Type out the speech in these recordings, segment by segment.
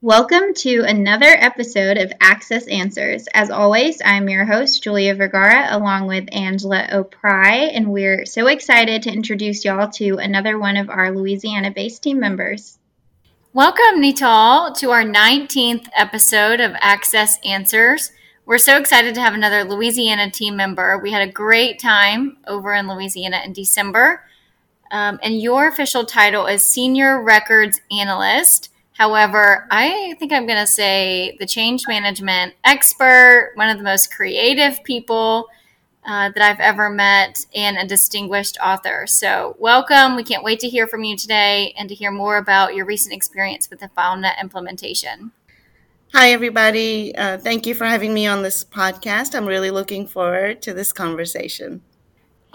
Welcome to another episode of Access Answers. As always, I'm your host, Julia Vergara, along with Angela O'Pry, and we're so excited to introduce y'all to another one of our Louisiana based team members. Welcome, Nital, to our 19th episode of Access Answers. We're so excited to have another Louisiana team member. We had a great time over in Louisiana in December. Um, and your official title is Senior Records Analyst. However, I think I'm going to say the change management expert, one of the most creative people uh, that I've ever met, and a distinguished author. So, welcome. We can't wait to hear from you today and to hear more about your recent experience with the FileNet implementation. Hi, everybody. Uh, thank you for having me on this podcast. I'm really looking forward to this conversation.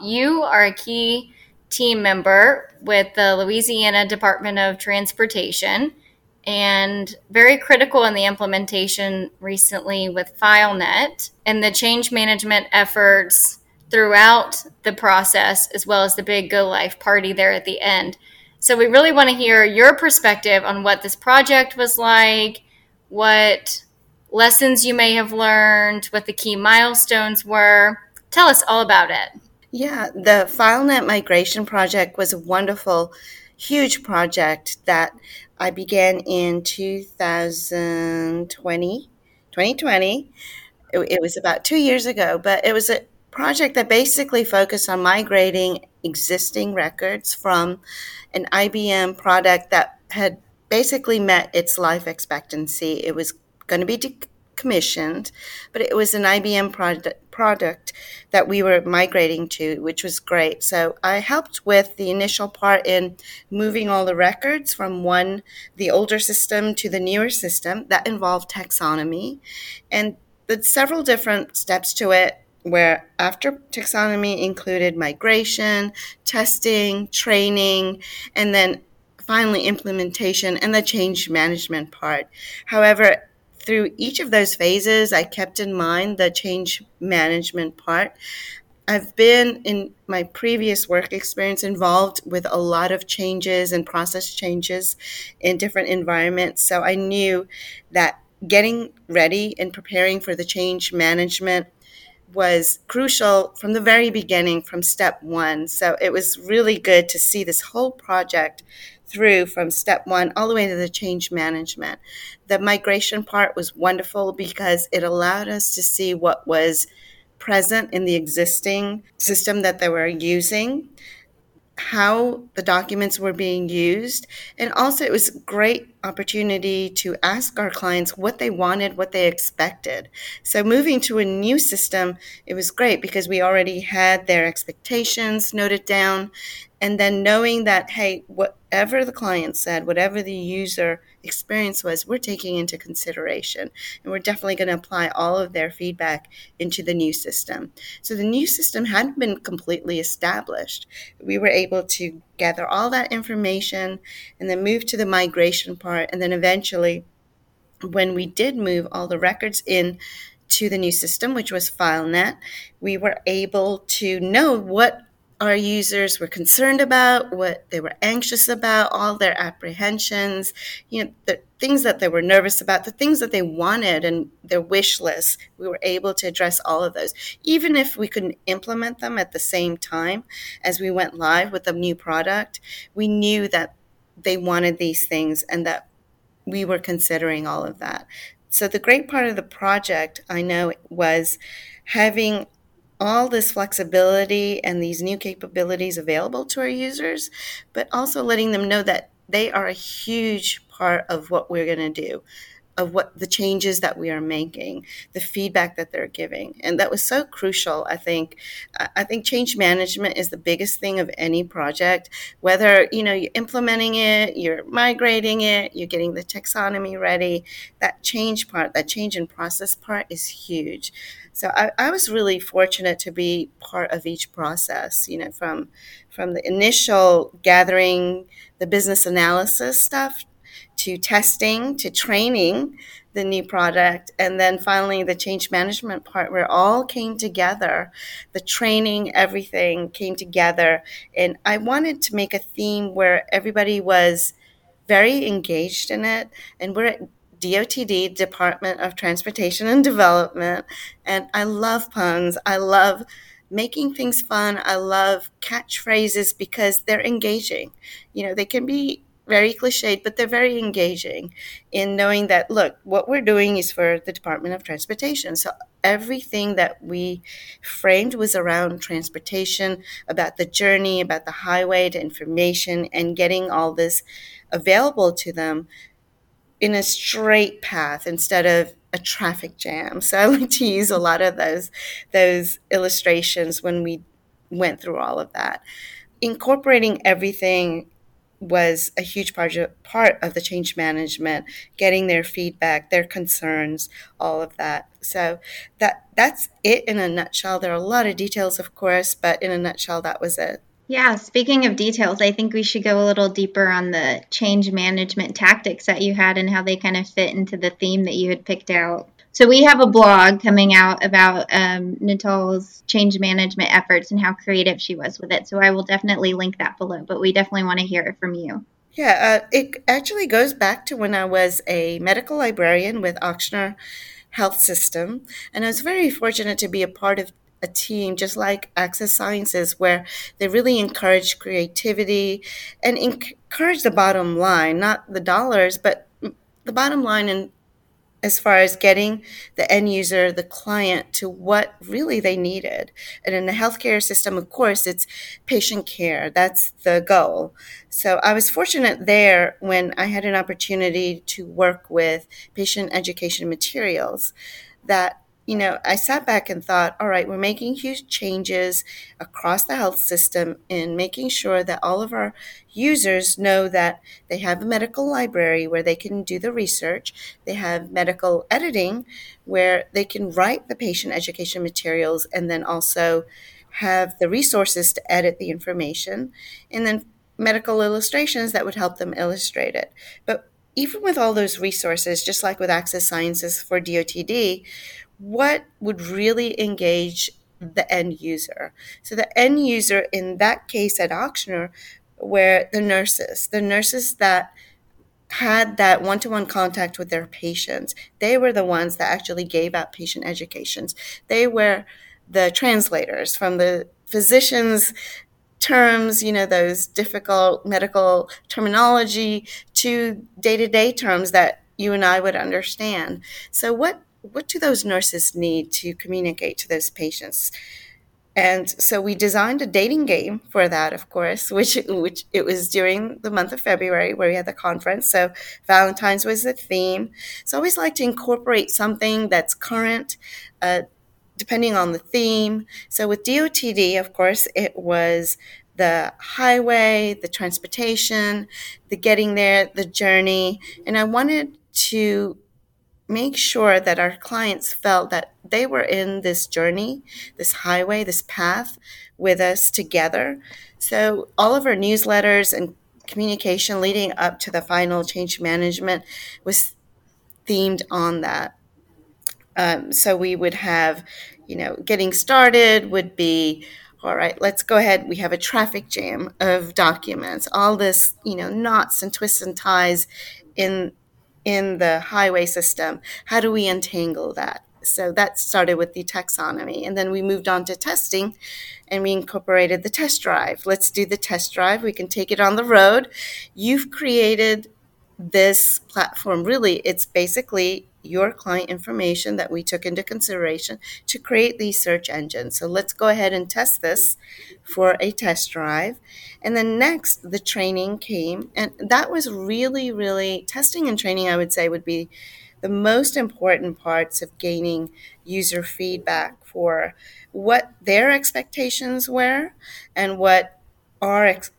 You are a key team member with the Louisiana Department of Transportation and very critical in the implementation recently with FileNet and the change management efforts throughout the process, as well as the big go live party there at the end. So, we really want to hear your perspective on what this project was like, what lessons you may have learned, what the key milestones were. Tell us all about it. Yeah, the FileNet migration project was a wonderful, huge project that I began in 2020. 2020. It, it was about two years ago, but it was a project that basically focused on migrating existing records from an IBM product that had basically met its life expectancy. It was going to be decommissioned, but it was an IBM product product that we were migrating to, which was great. So I helped with the initial part in moving all the records from one, the older system to the newer system. That involved taxonomy. And the several different steps to it where after taxonomy included migration, testing, training, and then finally implementation and the change management part. However, through each of those phases, I kept in mind the change management part. I've been in my previous work experience involved with a lot of changes and process changes in different environments. So I knew that getting ready and preparing for the change management was crucial from the very beginning, from step one. So it was really good to see this whole project through from step one all the way to the change management. The migration part was wonderful because it allowed us to see what was present in the existing system that they were using how the documents were being used. And also, it was a great opportunity to ask our clients what they wanted, what they expected. So, moving to a new system, it was great because we already had their expectations noted down. And then knowing that, hey, whatever the client said, whatever the user experience was, we're taking into consideration. And we're definitely going to apply all of their feedback into the new system. So the new system hadn't been completely established. We were able to gather all that information and then move to the migration part. And then eventually, when we did move all the records in to the new system, which was FileNet, we were able to know what our users were concerned about, what they were anxious about, all their apprehensions, you know, the things that they were nervous about, the things that they wanted and their wish list. We were able to address all of those. Even if we couldn't implement them at the same time as we went live with a new product, we knew that they wanted these things and that we were considering all of that. So the great part of the project, I know, was having all this flexibility and these new capabilities available to our users, but also letting them know that they are a huge part of what we're going to do of what the changes that we are making, the feedback that they're giving. And that was so crucial, I think. I think change management is the biggest thing of any project, whether, you know, you're implementing it, you're migrating it, you're getting the taxonomy ready. That change part, that change in process part is huge. So I, I was really fortunate to be part of each process, you know, from from the initial gathering the business analysis stuff to testing to training the new product. And then finally, the change management part where all came together, the training, everything came together. And I wanted to make a theme where everybody was very engaged in it. And we're at DOTD, Department of Transportation and Development. And I love puns. I love making things fun. I love catchphrases because they're engaging. You know, they can be very cliched, but they're very engaging in knowing that, look, what we're doing is for the Department of Transportation. So everything that we framed was around transportation, about the journey, about the highway to information, and getting all this available to them in a straight path instead of a traffic jam. So I like to use a lot of those those illustrations when we went through all of that. Incorporating everything was a huge part of, part of the change management, getting their feedback, their concerns, all of that. So that that's it in a nutshell. There are a lot of details, of course, but in a nutshell, that was it. Yeah, speaking of details, I think we should go a little deeper on the change management tactics that you had and how they kind of fit into the theme that you had picked out. So we have a blog coming out about um, Nital's change management efforts and how creative she was with it. So I will definitely link that below, but we definitely want to hear it from you. Yeah, uh, it actually goes back to when I was a medical librarian with Ochsner Health System, and I was very fortunate to be a part of a team just like Access Sciences where they really encourage creativity and encourage the bottom line, not the dollars, but the bottom line and as far as getting the end user, the client, to what really they needed. And in the healthcare system, of course, it's patient care. That's the goal. So I was fortunate there when I had an opportunity to work with patient education materials that you know, I sat back and thought, all right, we're making huge changes across the health system in making sure that all of our users know that they have a medical library where they can do the research, they have medical editing where they can write the patient education materials and then also have the resources to edit the information, and then medical illustrations that would help them illustrate it. But even with all those resources, just like with Access Sciences for DOTD, what would really engage the end user. So the end user in that case at Ochsner were the nurses, the nurses that had that one-to-one contact with their patients. They were the ones that actually gave out patient educations. They were the translators from the physicians terms, you know, those difficult medical terminology to day-to-day terms that you and I would understand. So what what do those nurses need to communicate to those patients? And so we designed a dating game for that, of course, which which it was during the month of February where we had the conference. So Valentine's was the theme. So I always like to incorporate something that's current, uh, depending on the theme. So with DOTD, of course, it was the highway, the transportation, the getting there, the journey, and I wanted to make sure that our clients felt that they were in this journey, this highway, this path with us together. So all of our newsletters and communication leading up to the final change management was themed on that. Um, so we would have, you know, getting started would be all right, let's go ahead. We have a traffic jam of documents, all this, you know, knots and twists and ties in in the highway system. How do we untangle that? So that started with the taxonomy. And then we moved on to testing and we incorporated the test drive. Let's do the test drive. We can take it on the road. You've created this platform. Really, it's basically your client information that we took into consideration to create these search engines. So let's go ahead and test this for a test drive. And then next, the training came, and that was really, really testing and training, I would say, would be the most important parts of gaining user feedback for what their expectations were and what our ex-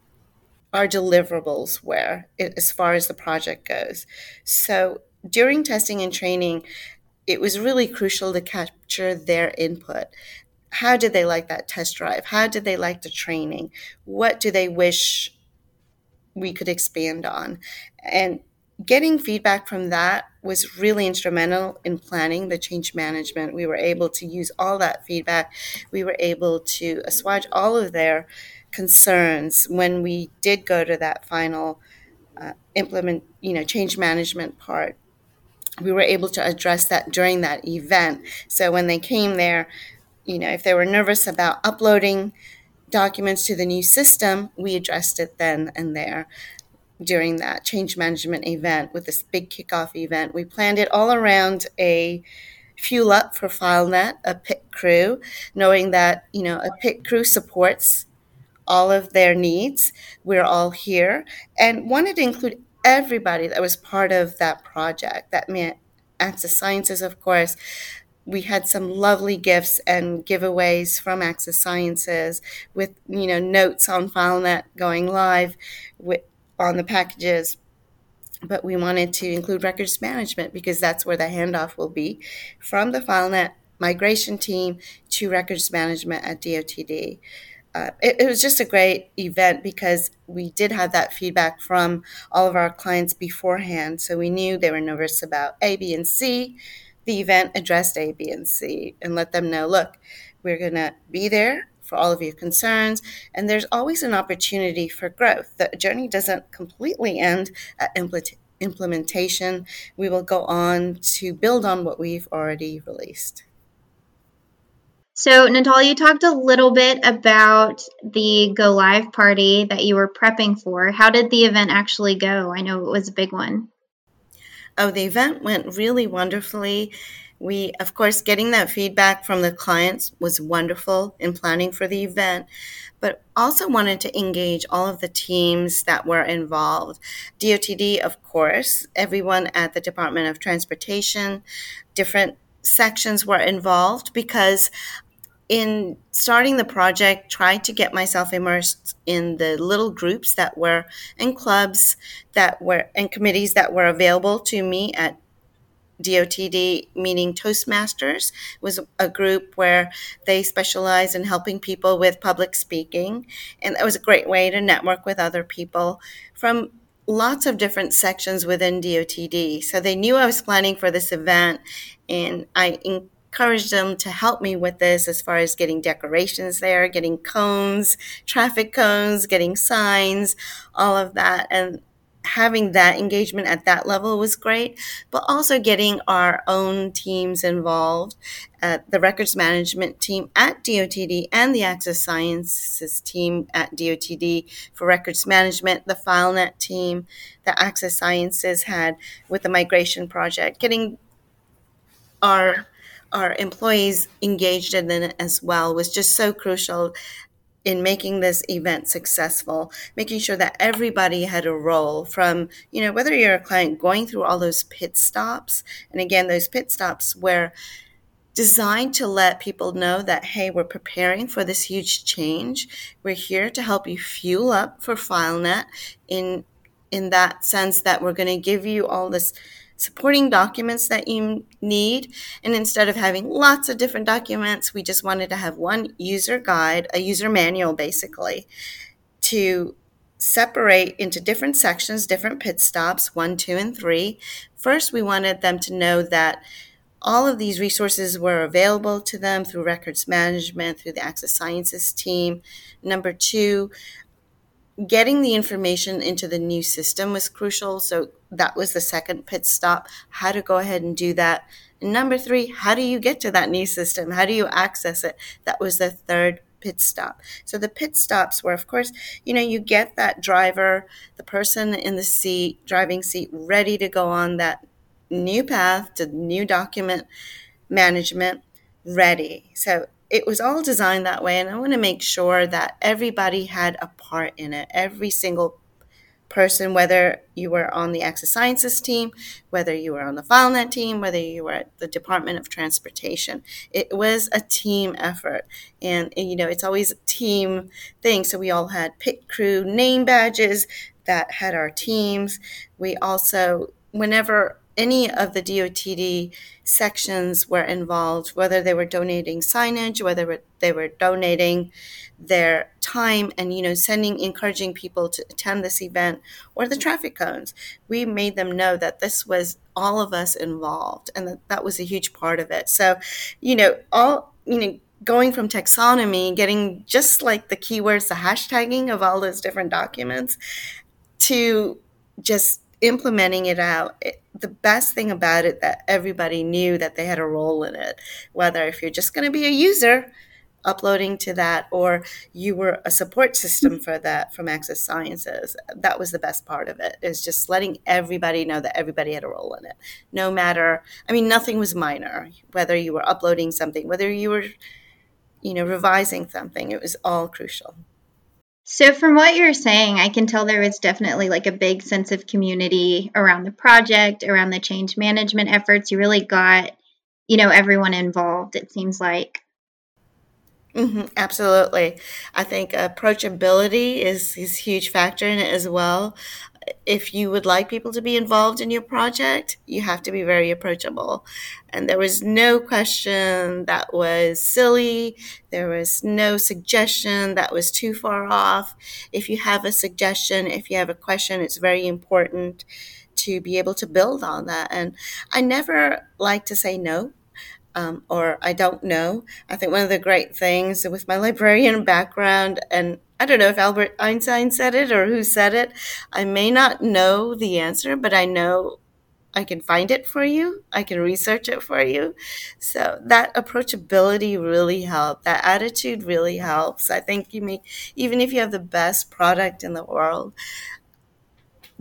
our deliverables were as far as the project goes. So during testing and training, it was really crucial to capture their input. How did they like that test drive? How did they like the training? What do they wish we could expand on? And getting feedback from that was really instrumental in planning the change management. We were able to use all that feedback. We were able to assuage all of their concerns when we did go to that final uh, implement, you know, change management part. We were able to address that during that event. So when they came there, you know, if they were nervous about uploading documents to the new system, we addressed it then and there during that change management event with this big kickoff event. We planned it all around a fuel up for FileNet, a pit crew, knowing that, you know, a pit crew supports all of their needs. We're all here and wanted to include everybody that was part of that project. That meant Access Sciences, of course. We had some lovely gifts and giveaways from Access Sciences with, you know, notes on FileNet going live with, on the packages. But we wanted to include records management because that's where the handoff will be from the FileNet migration team to records management at DOTD uh, it, it, was just a great event because we did have that feedback from all of our clients beforehand. So we knew they were nervous about A, B, and C. The event addressed A, B, and C and let them know look, we're going to be there for all of your concerns. And there's always an opportunity for growth. The journey doesn't completely end at implementation. We will go on to build on what we've already released. So, Natalia, you talked a little bit about the go live party that you were prepping for. How did the event actually go? I know it was a big one. Oh, the event went really wonderfully. We, of course, getting that feedback from the clients was wonderful in planning for the event, but also wanted to engage all of the teams that were involved. DOTD, of course, everyone at the Department of Transportation, different sections were involved because in starting the project, tried to get myself immersed in the little groups that were in clubs that were and committees that were available to me at DOTD, meaning Toastmasters, was a group where they specialize in helping people with public speaking. And that was a great way to network with other people from lots of different sections within DOTD. So they knew I was planning for this event, and I encouraged them to help me with this as far as getting decorations there, getting cones, traffic cones, getting signs, all of that. And having that engagement at that level was great, but also getting our own teams involved, uh, the records management team at DOTD and the Access Sciences team at DOTD for records management, the FileNet team that Access Sciences had with the migration project, getting our our employees engaged in it as well was just so crucial in making this event successful, making sure that everybody had a role from, you know, whether you're a client going through all those pit stops. And again, those pit stops were designed to let people know that, hey, we're preparing for this huge change. We're here to help you fuel up for FileNet in in that sense that we're going to give you all this supporting documents that you need. And instead of having lots of different documents, we just wanted to have one user guide, a user manual basically, to separate into different sections, different pit stops, one, two, and three. First, we wanted them to know that all of these resources were available to them through records management, through the Access Sciences team. Number two, getting the information into the new system was crucial. So that was the second pit stop. How to go ahead and do that. And number three, how do you get to that new system? How do you access it? That was the third pit stop. So the pit stops were, of course, you know, you get that driver, the person in the seat, driving seat, ready to go on that new path to new document management, ready. So it was all designed that way. And I want to make sure that everybody had a part in it. Every single person, whether you were on the Access Sciences team, whether you were on the FileNet team, whether you were at the Department of Transportation. It was a team effort. And, you know, it's always a team thing. So we all had pit crew name badges that had our teams. We also, whenever any of the DOTD sections were involved, whether they were donating signage, whether they were donating their time and you know sending encouraging people to attend this event or the traffic cones. We made them know that this was all of us involved and that, that was a huge part of it. So you know all you know going from taxonomy getting just like the keywords the hashtagging of all those different documents to just implementing it out the best thing about it that everybody knew that they had a role in it whether if you're just going to be a user uploading to that or you were a support system for that from access sciences that was the best part of it is just letting everybody know that everybody had a role in it. No matter i mean nothing was minor whether you were uploading something whether you were you know revising something it was all crucial so from what you're saying i can tell there was definitely like a big sense of community around the project around the change management efforts you really got you know everyone involved it seems like Mm-hmm, absolutely. I think approachability is, is huge factor in it as well. If you would like people to be involved in your project, you have to be very approachable. And there was no question that was silly. There was no suggestion that was too far off. If you have a suggestion, if you have a question, it's very important to be able to build on that. And I never like to say no um, or I don't know. I think one of the great things with my librarian background, and I don't know if Albert Einstein said it or who said it, I may not know the answer, but I know I can find it for you. I can research it for you. So that approachability really helped. That attitude really helps. I think you may, even if you have the best product in the world,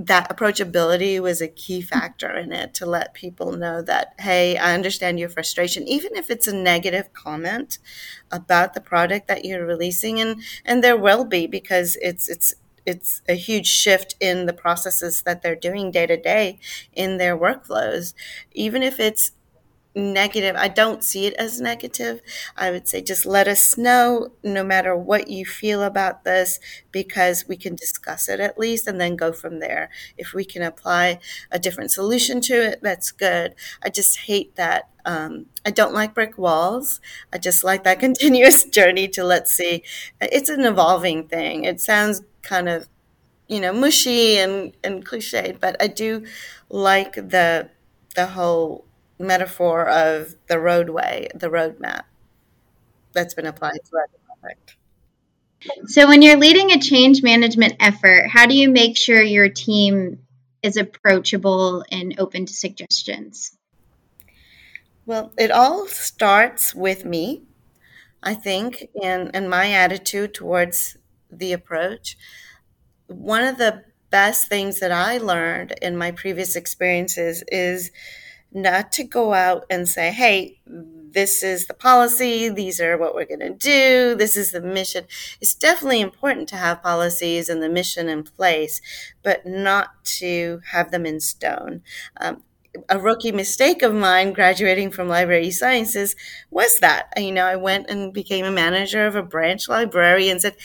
that approachability was a key mm-hmm. factor in it to let people know that hey i understand your frustration even if it's a negative comment about the product that you're releasing. And and there will be because it's it's it's a huge shift in the processes that they're doing day to day in their workflows. Even if it's negative. I don't see it as negative. I would say just let us know no matter what you feel about this because we can discuss it at least and then go from there. If we can apply a different solution to it, that's good. I just hate that. Um, I don't like brick walls. I just like that continuous journey to let's see. It's an evolving thing. It sounds kind of, you know, mushy and, and cliched, but I do like the the whole metaphor of the roadway, the roadmap that's been applied throughout the project. So, when you're leading a change management effort, how do you make sure your team is approachable and open to suggestions? Well, it all starts with me, I think, and, and my attitude towards the approach. One of the best things that I learned in my previous experiences is not to go out and say, hey, this is the policy, these are what we're going to do, this is the mission. It's definitely important to have policies and the mission in place, but not to have them in stone. Um, a rookie mistake of mine graduating from library sciences was that you know i went and became a manager of a branch library and said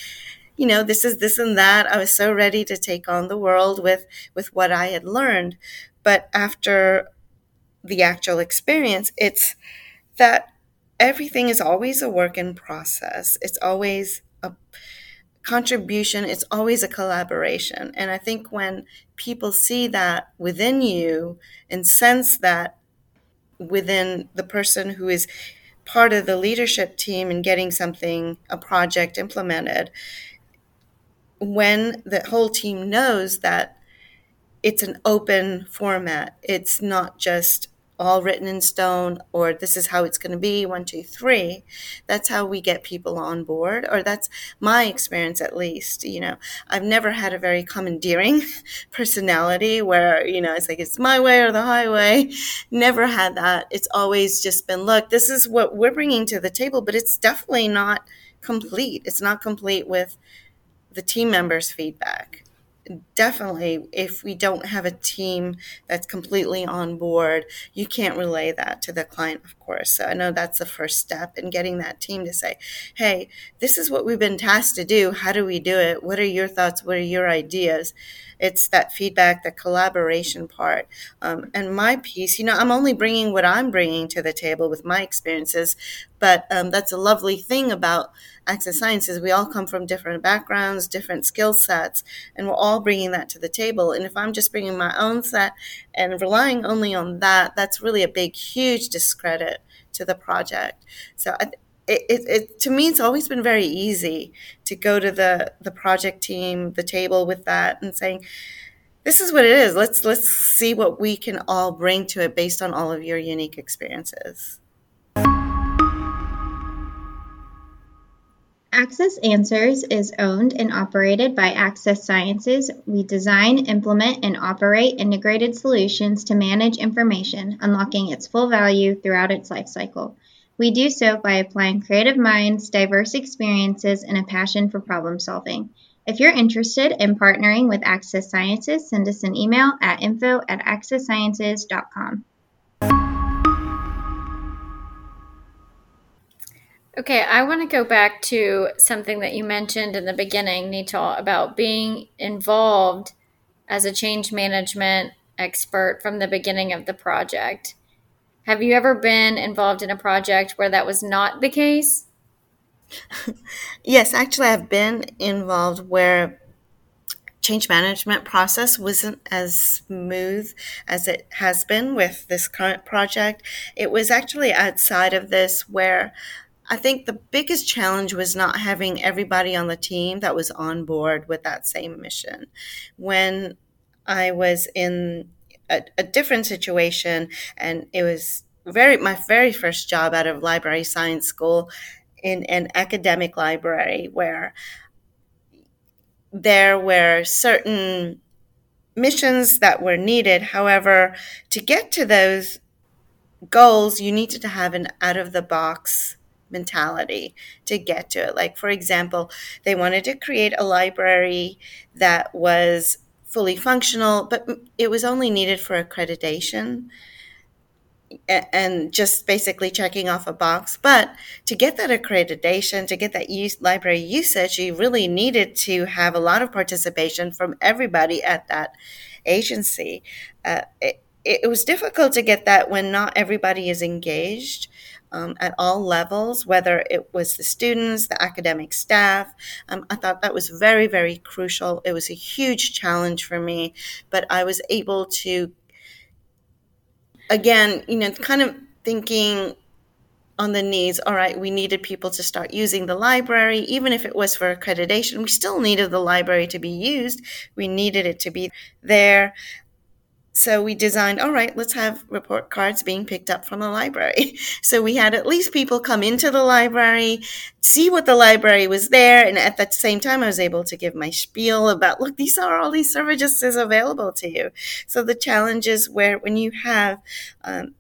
you know this is this and that i was so ready to take on the world with with what i had learned but after the actual experience. It's that everything is always a work in process. It's always a contribution. It's always a collaboration. And I think when people see that within you and sense that within the person who is part of the leadership team and getting something, a project implemented, when the whole team knows that it's an open format, it's not just all written in stone or this is how it's going to be one two three that's how we get people on board or that's my experience at least you know. I've never had a very commandeering personality where you know it's like it's my way or the highway. Never had that. It's always just been look this is what we're bringing to the table but it's definitely not complete. It's not complete with the team members feedback definitely if we don't have a team that's completely on board you can't relay that to the client of course. So i know that's the first step in getting that team to say hey this is what we've been tasked to do. How do we do it? What are your thoughts? What are your ideas? It's that feedback the collaboration part. Um, and my piece you know i'm only bringing what i'm bringing to the table with my experiences but um, that's a lovely thing about access sciences we all come from different backgrounds different skill sets and we're all bringing that to the table. And if i'm just bringing my own set and relying only on that that's really a big huge discredit to the project. So I, it, it, it, to me it's always been very easy to go to the the project team the table with that and saying this is what it is. Let's let's see what we can all bring to it based on all of your unique experiences Access Answers is owned and operated by Access Sciences. We design, implement, and operate integrated solutions to manage information, unlocking its full value throughout its lifecycle. We do so by applying creative minds, diverse experiences, and a passion for problem solving. If you're interested in partnering with Access Sciences, send us an email at info at accesssciences.com. Okay, I want to go back to something that you mentioned in the beginning, Nital, about being involved as a change management expert from the beginning of the project. Have you ever been involved in a project where that was not the case? yes, actually, I've been involved where change management process wasn't as smooth as it has been with this current project. It was actually outside of this where I think the biggest challenge was not having everybody on the team that was on board with that same mission. When I was in a, a different situation, and it was very my very first job out of library science school in an academic library where there were certain missions that were needed. However, to get to those goals, you needed to have an out of the box mentality to get to it. Like, for example, they wanted to create a library that was fully functional, but it was only needed for accreditation and just basically checking off a box. But to get that accreditation, to get that use, library usage, you really needed to have a lot of participation from everybody at that agency. Uh, it, it was difficult to get that when not everybody is engaged um, at all levels, whether it was the students, the academic staff. Um, I thought that was very, very crucial. It was a huge challenge for me, but I was able to, again, you know, kind of thinking on the needs. All right, we needed people to start using the library, even if it was for accreditation. We still needed the library to be used. We needed it to be there so we designed all right let's have report cards being picked up from the library. So we had at least people come into the library see what the library was there and at the same time i was able to give my spiel about look these are all these services available to you. So the challenge is where when you have um,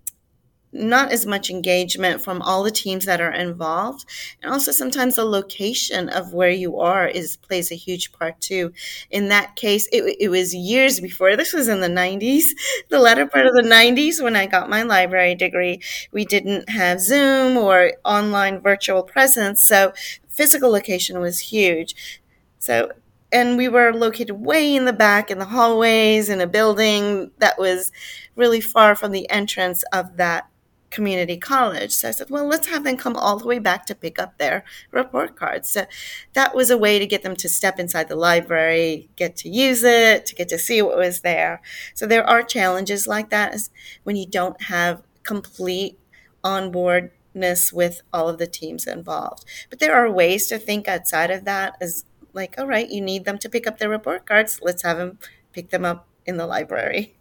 not as much engagement from all the teams that are involved. And also sometimes the location of where you are is plays a huge part too. In that case it, it was years before this was in the 90s the latter part of the 90s when i got my library degree. We didn't have zoom or online virtual presence so physical location was huge. So and we were located way in the back in the hallways in a building that was really far from the entrance of that community college. So I said, well, let's have them come all the way back to pick up their report cards. So that was a way to get them to step inside the library, get to use it, to get to see what was there. So there are challenges like that when you don't have complete onboardness with all of the teams involved. But there are ways to think outside of that as like, all right, you need them to pick up their report cards. Let's have them pick them up in the library.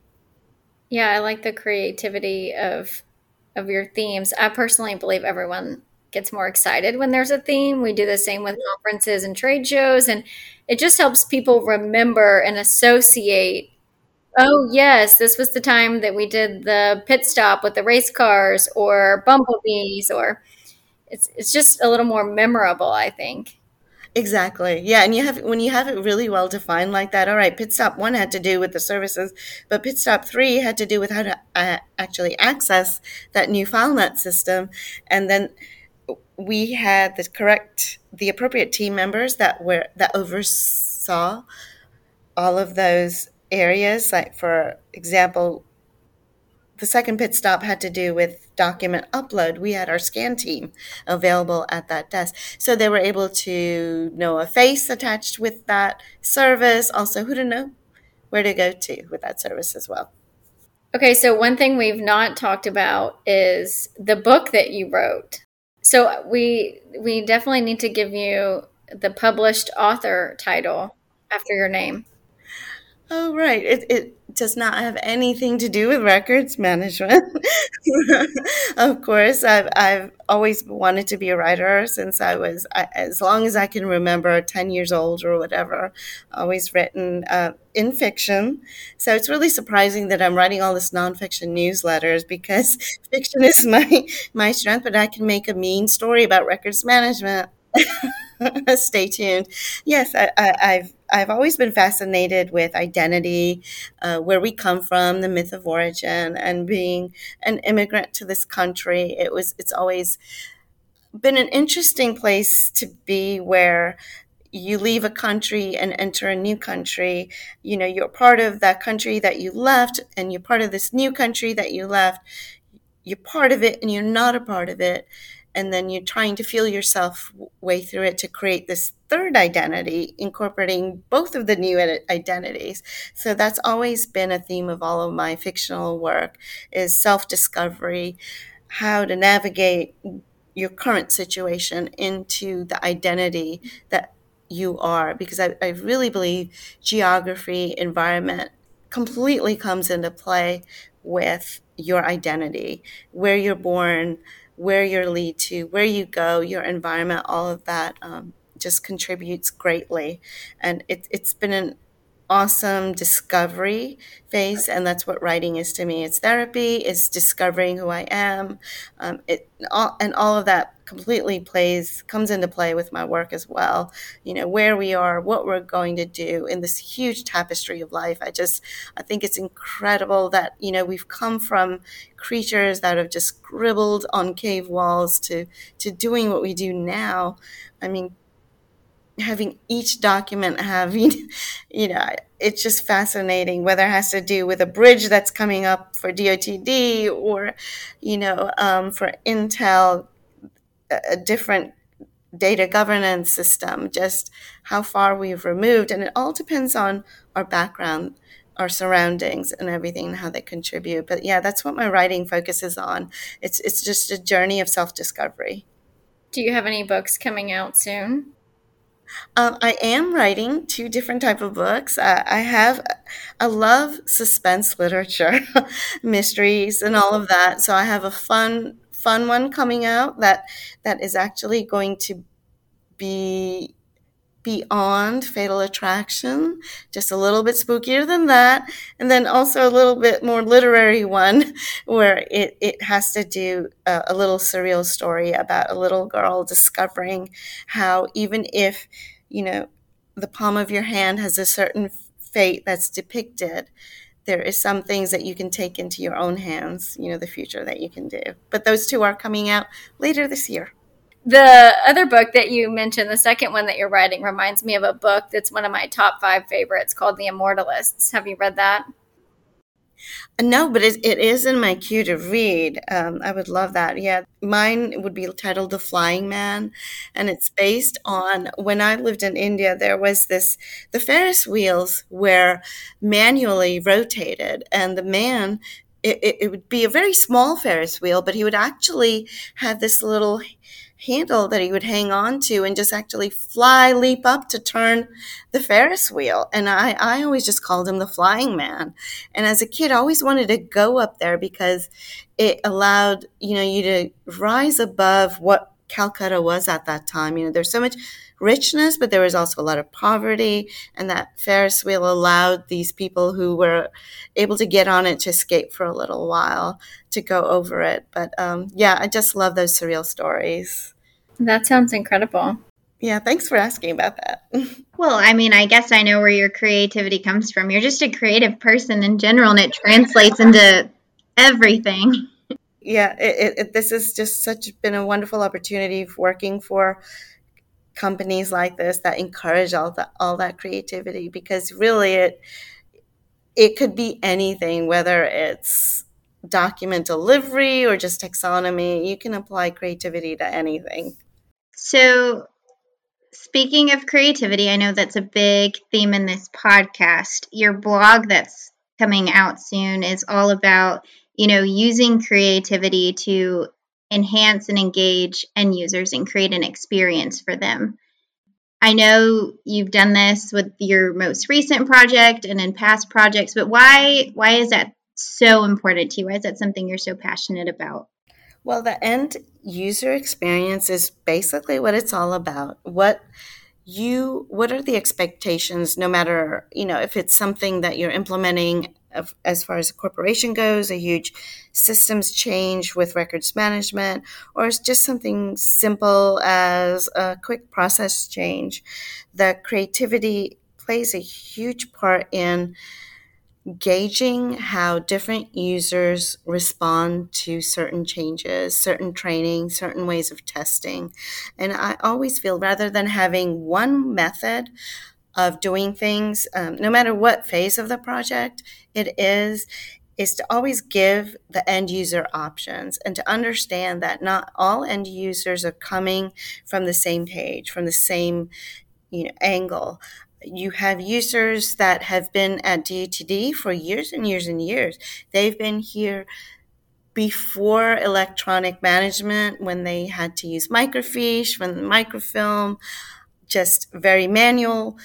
Yeah, I like the creativity of of your themes. I personally believe everyone gets more excited when there's a theme. We do the same with conferences and trade shows, and it just helps people remember and associate. Oh, yes, this was the time that we did the pit stop with the race cars or bumblebees, or it's, it's just a little more memorable, I think. Exactly. Yeah, and you have when you have it really well defined like that. All right, pit stop one had to do with the services, but pit stop three had to do with how to uh, actually access that new FileNet system, and then we had the correct, the appropriate team members that were that oversaw all of those areas. Like for example, the second pit stop had to do with document upload. We had our scan team available at that desk. So they were able to know a face attached with that service, also who to know where to go to with that service as well. Okay, so one thing we've not talked about is the book that you wrote. So we we definitely need to give you the published author title after your name. Oh, right. It, it does not have anything to do with records management. of course, I've, I've always wanted to be a writer since I was, as long as I can remember, 10 years old or whatever, always written uh, in fiction. So it's really surprising that I'm writing all this nonfiction newsletters because fiction is my, my strength, but I can make a mean story about records management. Stay tuned. Yes, I, have I've always been fascinated with identity, uh, where we come from, the myth of origin, and being an immigrant to this country. It was it's always been an interesting place to be where you leave a country and enter a new country. You know you're part of that country that you left and you're part of this new country that you left. You're part of it and you're not a part of it and then you're trying to feel yourself way through it to create this third identity incorporating both of the new identities. So that's always been a theme of all of my fictional work is self-discovery how to navigate your current situation into the identity that you are. Because I, I really believe geography environment completely comes into play with your identity where you're born where you lead to, where you go, your environment, all of that um, just contributes greatly. And it, it's been an awesome discovery phase and that's what writing is to me. It's therapy it's discovering who i am. Um, it all, and all of that completely plays comes into play with my work as well. You know where we are what we're going to do in this huge tapestry of life. I just i think it's incredible that you know we've come from creatures that have just scribbled on cave walls to to doing what we do now. I mean having each document having, you know it's just fascinating whether it has to do with a bridge that's coming up for dotd or you know um, for intel a different data governance system just how far we've removed. And it all depends on our background our surroundings and everything and how they contribute. But yeah that's what my writing focuses on. It's it's just a journey of self-discovery. Do you have any books coming out soon um, I am writing two different type of books. Uh, I have, I love suspense literature, mysteries, and all of that. So I have a fun, fun one coming out that that is actually going to be beyond Fatal Attraction, just a little bit spookier than that, and then also a little bit more literary one where it, it has to do a, a little surreal story about a little girl discovering how even if, you know, the palm of your hand has a certain fate that's depicted, there is some things that you can take into your own hands, you know, the future that you can do. But those two are coming out later this year. The other book that you mentioned, the second one that you're writing, reminds me of a book that's one of my top five favorites called The Immortalists. Have you read that? No, but it, it is in my queue to read. Um, I would love that. Yeah, mine would be titled The Flying Man, and it's based on when I lived in India. There was this the Ferris wheels were manually rotated, and the man. It, it, it would be a very small Ferris wheel, but he would actually have this little handle that he would hang on to and just actually fly, leap up to turn the Ferris wheel. And I, I always just called him the flying man. And as a kid, I always wanted to go up there because it allowed, you know, you to rise above what Calcutta was at that time. You know, there's so much richness, but there was also a lot of poverty. And that Ferris wheel allowed these people who were able to get on it to escape for a little while to go over it. But um, yeah, I just love those surreal stories. That sounds incredible. Yeah, thanks for asking about that. well, I mean, I guess I know where your creativity comes from. You're just a creative person in general, and it translates into everything. Yeah, it, it, this has just such been a wonderful opportunity of working for companies like this that encourage all that all that creativity because really it it could be anything whether it's document delivery or just taxonomy you can apply creativity to anything so speaking of creativity i know that's a big theme in this podcast your blog that's coming out soon is all about you know using creativity to enhance and engage end users and create an experience for them. I know you've done this with your most recent project and in past projects, but why why is that so important to you? Why is that something you're so passionate about? Well, the end user experience is basically what it's all about. What you what are the expectations no matter, you know, if it's something that you're implementing as far as a corporation goes, a huge systems change with records management, or it's just something simple as a quick process change. The creativity plays a huge part in gauging how different users respond to certain changes, certain training, certain ways of testing. And I always feel rather than having one method of doing things, um, no matter what phase of the project it is, is to always give the end user options and to understand that not all end users are coming from the same page, from the same you know, angle. You have users that have been at DTD for years and years and years. They've been here before electronic management when they had to use microfiche, when microfilm, just very manual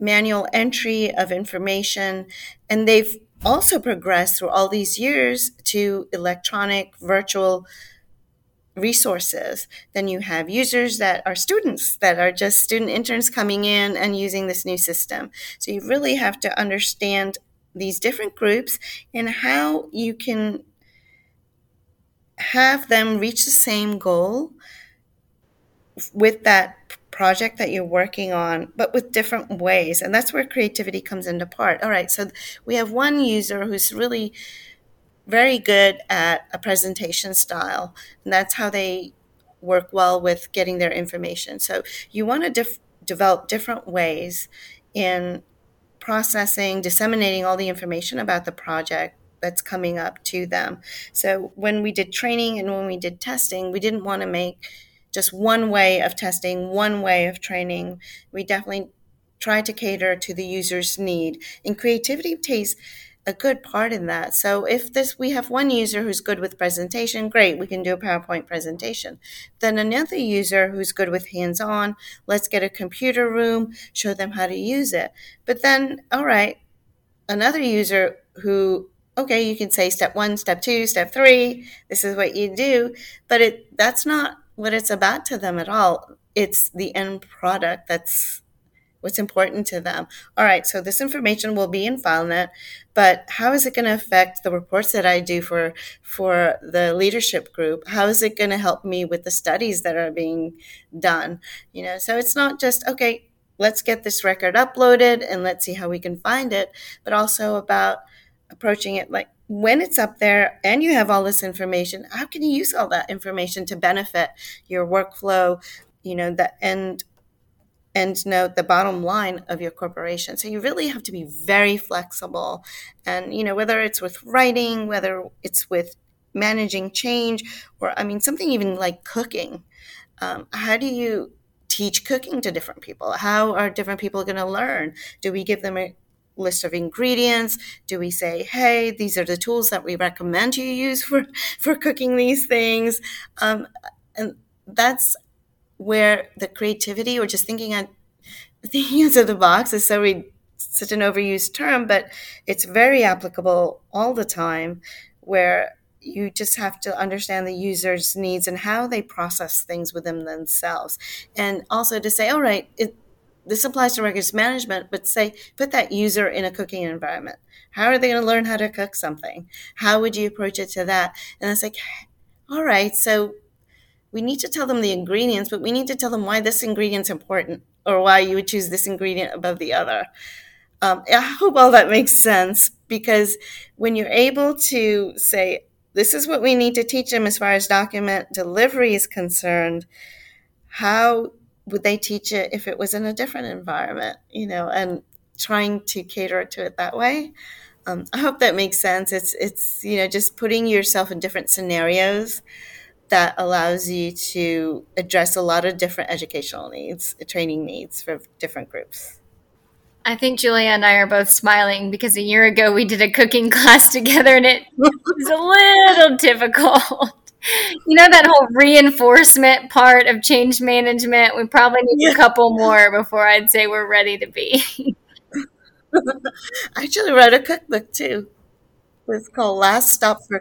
manual entry of information. And they've also progressed through all these years to electronic virtual resources. Then you have users that are students that are just student interns coming in and using this new system. So you really have to understand these different groups and how you can have them reach the same goal with that project that you're working on, but with different ways. And that's where creativity comes into part. All right, so we have one user who's really very good at a presentation style, and that's how they work well with getting their information. So you want to dif- develop different ways in processing, disseminating all the information about the project that's coming up to them. So when we did training and when we did testing, we didn't want to make just one way of testing, one way of training. We definitely try to cater to the user's need. And creativity takes a good part in that. So if this we have one user who's good with presentation, great, we can do a PowerPoint presentation. Then another user who's good with hands-on, let's get a computer room, show them how to use it. But then all right, another user who okay, you can say step 1, step 2, step 3, this is what you do, but it that's not what it's about to them at all. It's the end product that's what's important to them. All right, so this information will be in FileNet, but how is it going to affect the reports that I do for for the leadership group? How is it going to help me with the studies that are being done? You know, so it's not just okay, let's get this record uploaded and let's see how we can find it, but also about approaching it like when it's up there and you have all this information, how can you use all that information to benefit your workflow, you know, the end end note, the bottom line of your corporation. So you really have to be very flexible. And, you know, whether it's with writing, whether it's with managing change, or I mean, something even like cooking. Um, how do you teach cooking to different people? How are different people going to learn? Do we give them a list of ingredients? Do we say, hey, these are the tools that we recommend you use for, for cooking these things? Um, and that's where the creativity or just thinking on thinking outside the box is so re, such an overused term, but it's very applicable all the time where you just have to understand the user's needs and how they process things within themselves. And also to say, all right, it, this applies to records management, but say, put that user in a cooking environment. How are they going to learn how to cook something? How would you approach it to that? And it's like, all right, so we need to tell them the ingredients, but we need to tell them why this ingredient's important or why you would choose this ingredient above the other. Um, I hope all that makes sense because when you're able to say, this is what we need to teach them as far as document delivery is concerned, how would they teach it if it was in a different environment, you know, and trying to cater to it that way? Um, I hope that makes sense. It's it's you know just putting yourself in different scenarios that allows you to address a lot of different educational needs, training needs for different groups. I think Julia and I are both smiling because a year ago we did a cooking class together and it was a little difficult. You know that whole reinforcement part of change management? We probably need yeah. a couple more before I'd say we're ready to be. I actually wrote a cookbook too. It's called Last Stop for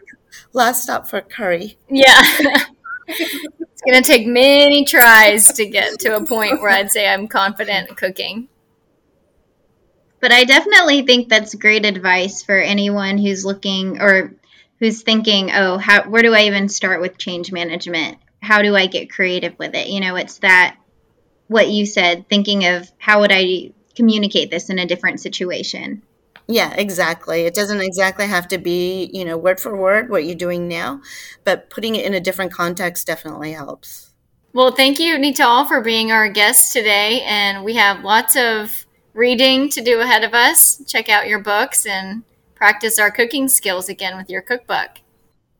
Last Stop for Curry. Yeah. it's going to take many tries to get to a point where I'd say I'm confident in cooking. But I definitely think that's great advice for anyone who's looking or who's thinking, "Oh, how where do I even start with change management? How do I get creative with it?" You know, it's that what you said, thinking of how would I communicate this in a different situation. Yeah, exactly. It doesn't exactly have to be, you know, word for word what you're doing now, but putting it in a different context definitely helps. Well, thank you, Nital, for being our guest today. And we have lots of reading to do ahead of us. Check out your books and practice our cooking skills again with your cookbook.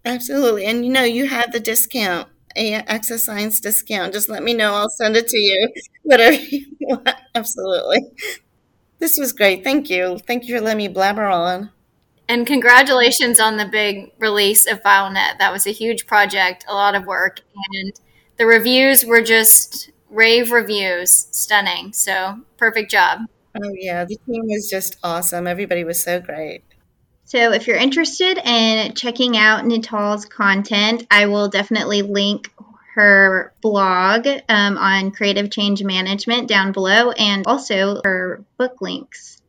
Absolutely. And you know, you have the discount, a Access Science discount. Just let me know. I'll send it to you. Whatever you want. Absolutely. This was great. Thank you. Thank you for letting me blabber on. And congratulations on the big release of FileNet. That was a huge project, a lot of work, and the reviews were just rave reviews, stunning. So perfect job. Oh yeah, the team was just awesome. Everybody was so great. So if you're interested in checking out Natal's content, I will definitely link her blog um, on creative change management down below and also her book links.